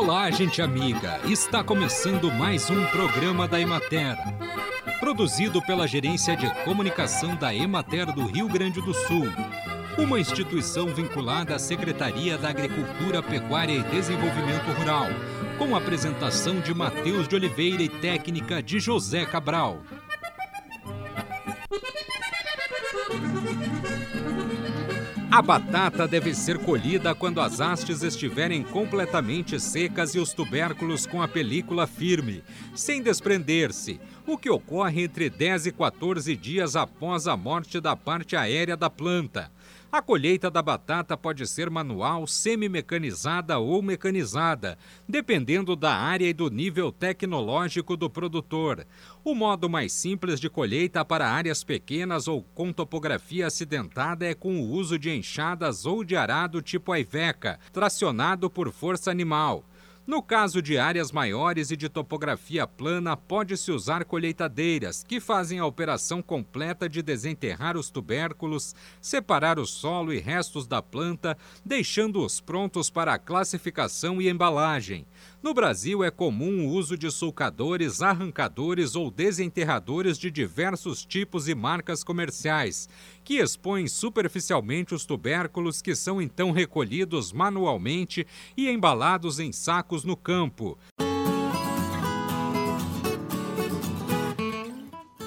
Olá, gente amiga! Está começando mais um programa da Emater. Produzido pela Gerência de Comunicação da Emater do Rio Grande do Sul. Uma instituição vinculada à Secretaria da Agricultura, Pecuária e Desenvolvimento Rural. Com apresentação de Matheus de Oliveira e técnica de José Cabral. A batata deve ser colhida quando as hastes estiverem completamente secas e os tubérculos com a película firme, sem desprender-se, o que ocorre entre 10 e 14 dias após a morte da parte aérea da planta. A colheita da batata pode ser manual, semi-mecanizada ou mecanizada, dependendo da área e do nível tecnológico do produtor. O modo mais simples de colheita para áreas pequenas ou com topografia acidentada é com o uso de enxadas ou de arado tipo Aiveca, tracionado por força animal. No caso de áreas maiores e de topografia plana, pode-se usar colheitadeiras, que fazem a operação completa de desenterrar os tubérculos, separar o solo e restos da planta, deixando-os prontos para a classificação e embalagem. No Brasil é comum o uso de sulcadores, arrancadores ou desenterradores de diversos tipos e marcas comerciais, que expõem superficialmente os tubérculos que são então recolhidos manualmente e embalados em sacos no campo.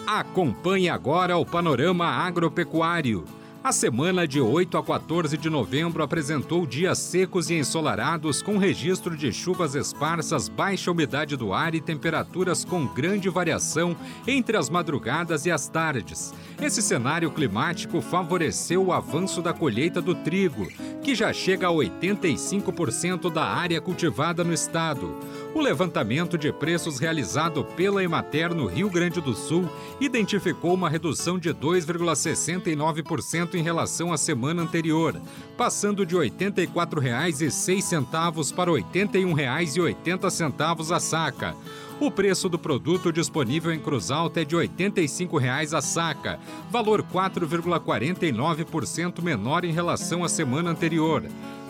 Acompanhe agora o panorama agropecuário. A semana de 8 a 14 de novembro apresentou dias secos e ensolarados, com registro de chuvas esparsas, baixa umidade do ar e temperaturas com grande variação entre as madrugadas e as tardes. Esse cenário climático favoreceu o avanço da colheita do trigo, que já chega a 85% da área cultivada no estado. O levantamento de preços realizado pela Emater no Rio Grande do Sul identificou uma redução de 2,69% em relação à semana anterior, passando de R$ 84,06 para R$ 81,80 a saca. O preço do produto disponível em Cruz Alta é de R$ 85,00 a saca, valor 4,49% menor em relação à semana anterior.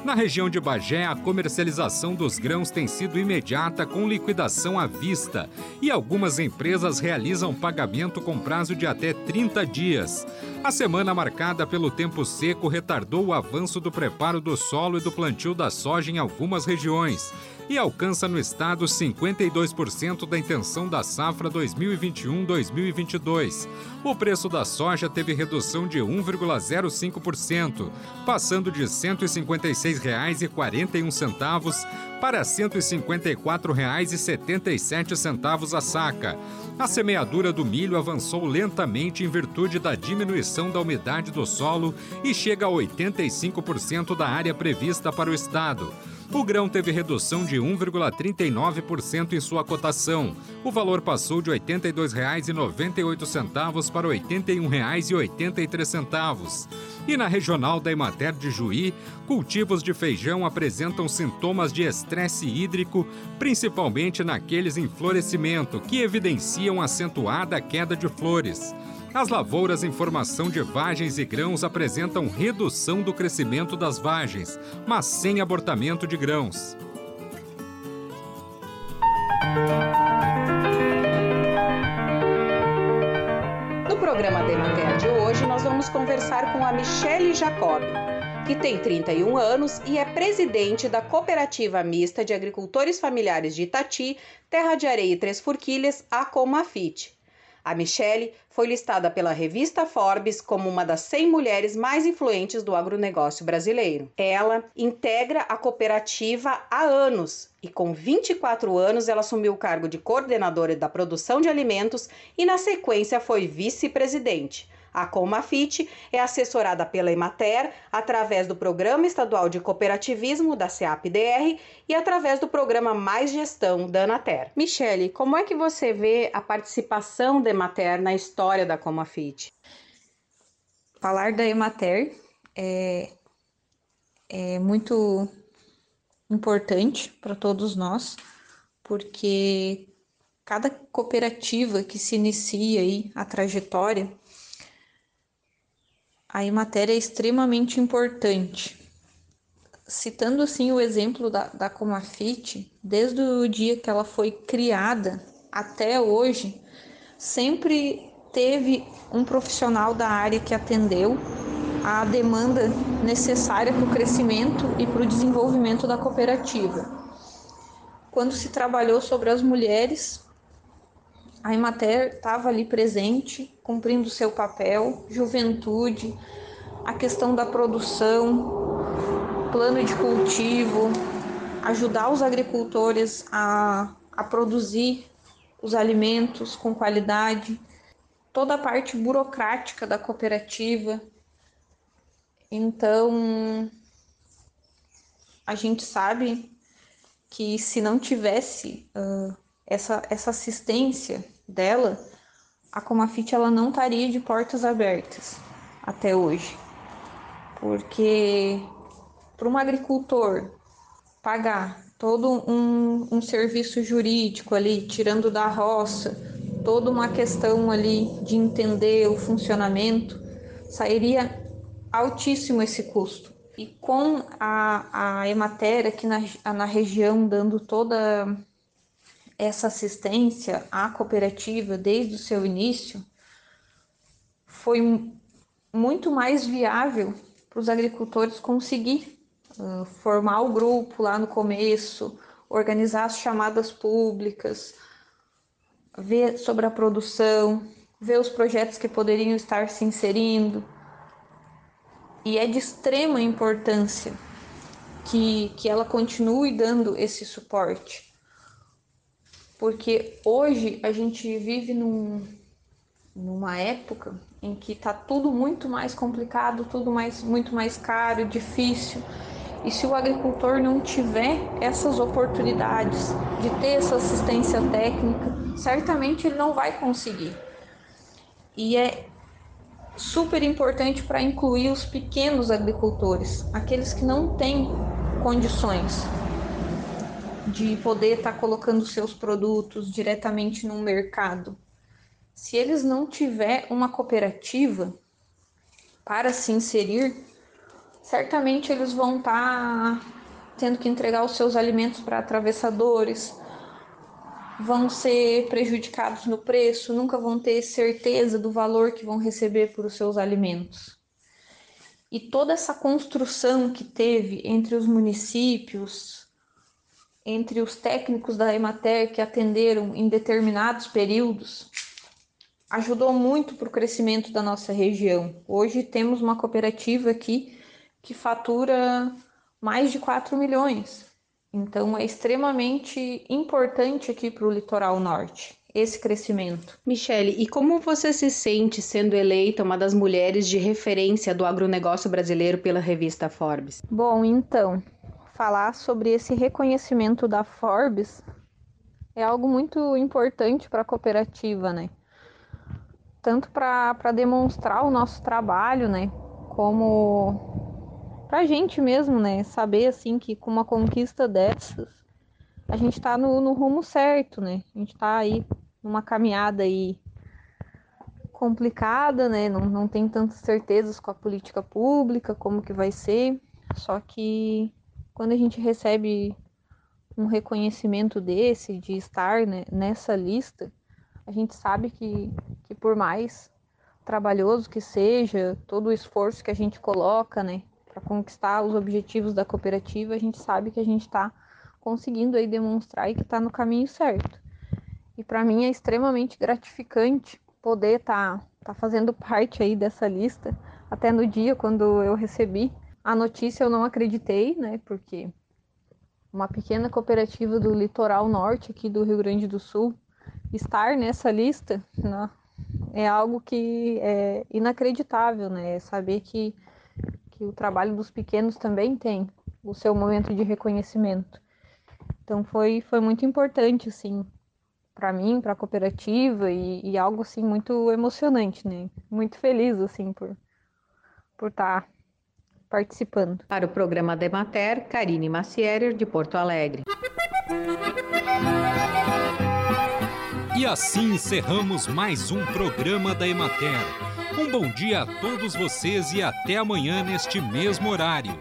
Na região de Bagé, a comercialização dos grãos tem sido imediata com liquidação à vista e algumas empresas realizam pagamento com prazo de até 30 dias. A semana marcada pelo tempo seco retardou o avanço do preparo do solo e do plantio da soja em algumas regiões e alcança no estado 52% da intenção da safra 2021-2022. O preço da soja teve redução de 1,05%, passando de R$ 156,41 para R$ 154,77 a saca. A semeadura do milho avançou lentamente em virtude da diminuição da umidade do solo e chega a 85% da área prevista para o estado. O grão teve redução de 1,39% em sua cotação. O valor passou de R$ 82,98 para R$ 81,83. E na regional da Emater de Juí, cultivos de feijão apresentam sintomas de estresse hídrico, principalmente naqueles em florescimento, que evidenciam acentuada queda de flores. As lavouras em formação de vagens e grãos apresentam redução do crescimento das vagens, mas sem abortamento de grãos. No programa Demater de hoje, nós vamos conversar com a Michele Jacob, que tem 31 anos e é presidente da Cooperativa Mista de Agricultores Familiares de Itati, Terra de Areia e Três Forquilhas, a Comafit. A Michele foi listada pela revista Forbes como uma das 100 mulheres mais influentes do agronegócio brasileiro. Ela integra a cooperativa há anos e, com 24 anos, ela assumiu o cargo de coordenadora da produção de alimentos e, na sequência, foi vice-presidente. A Comafit é assessorada pela Emater através do Programa Estadual de Cooperativismo da CEAP-DR e através do Programa Mais Gestão da Anater. Michele, como é que você vê a participação da Emater na história da Comafit? Falar da Emater é, é muito importante para todos nós, porque cada cooperativa que se inicia aí a trajetória a matéria é extremamente importante. citando assim o exemplo da, da Comafit, desde o dia que ela foi criada até hoje, sempre teve um profissional da área que atendeu a demanda necessária para o crescimento e para o desenvolvimento da cooperativa. Quando se trabalhou sobre as mulheres, a Emater estava ali presente, cumprindo seu papel, juventude, a questão da produção, plano de cultivo, ajudar os agricultores a, a produzir os alimentos com qualidade, toda a parte burocrática da cooperativa. Então, a gente sabe que se não tivesse uh, essa, essa assistência dela, a Comafit ela não estaria de portas abertas até hoje. Porque para um agricultor pagar todo um, um serviço jurídico ali, tirando da roça, toda uma questão ali de entender o funcionamento, sairia altíssimo esse custo. E com a, a Emater aqui na, na região dando toda essa assistência à cooperativa desde o seu início, foi muito mais viável para os agricultores conseguir formar o grupo lá no começo, organizar as chamadas públicas, ver sobre a produção, ver os projetos que poderiam estar se inserindo. E é de extrema importância que, que ela continue dando esse suporte. Porque hoje a gente vive num, numa época em que está tudo muito mais complicado, tudo mais, muito mais caro, difícil. E se o agricultor não tiver essas oportunidades de ter essa assistência técnica, certamente ele não vai conseguir. E é super importante para incluir os pequenos agricultores, aqueles que não têm condições de poder estar tá colocando seus produtos diretamente no mercado. Se eles não tiver uma cooperativa para se inserir, certamente eles vão estar tá tendo que entregar os seus alimentos para atravessadores, vão ser prejudicados no preço, nunca vão ter certeza do valor que vão receber por os seus alimentos. E toda essa construção que teve entre os municípios, entre os técnicos da Emater que atenderam em determinados períodos, ajudou muito para o crescimento da nossa região. Hoje temos uma cooperativa aqui que fatura mais de 4 milhões. Então é extremamente importante aqui para o litoral norte esse crescimento. Michele, e como você se sente sendo eleita uma das mulheres de referência do agronegócio brasileiro pela revista Forbes? Bom, então, falar sobre esse reconhecimento da Forbes é algo muito importante para a cooperativa, né? Tanto para demonstrar o nosso trabalho, né? Como pra gente mesmo, né? Saber assim que com uma conquista dessas, a gente tá no, no rumo certo, né? A gente tá aí numa caminhada aí complicada, né? Não, não tem tantas certezas com a política pública, como que vai ser. Só que quando a gente recebe um reconhecimento desse, de estar né, nessa lista, a gente sabe que, que por mais trabalhoso que seja, todo o esforço que a gente coloca, né, para conquistar os objetivos da cooperativa, a gente sabe que a gente está conseguindo aí demonstrar e que está no caminho certo. E para mim é extremamente gratificante poder estar tá, tá fazendo parte aí dessa lista. Até no dia quando eu recebi a notícia eu não acreditei, né? Porque uma pequena cooperativa do litoral norte aqui do Rio Grande do Sul estar nessa lista né, é algo que é inacreditável, né? Saber que que o trabalho dos pequenos também tem o seu momento de reconhecimento. Então foi, foi muito importante, assim, para mim, para a cooperativa e, e, algo, assim, muito emocionante, né? Muito feliz, assim, por por estar tá participando. Para o programa Demater, Karine Macierer, de Porto Alegre. E assim encerramos mais um programa da Emater. Um bom dia a todos vocês e até amanhã neste mesmo horário.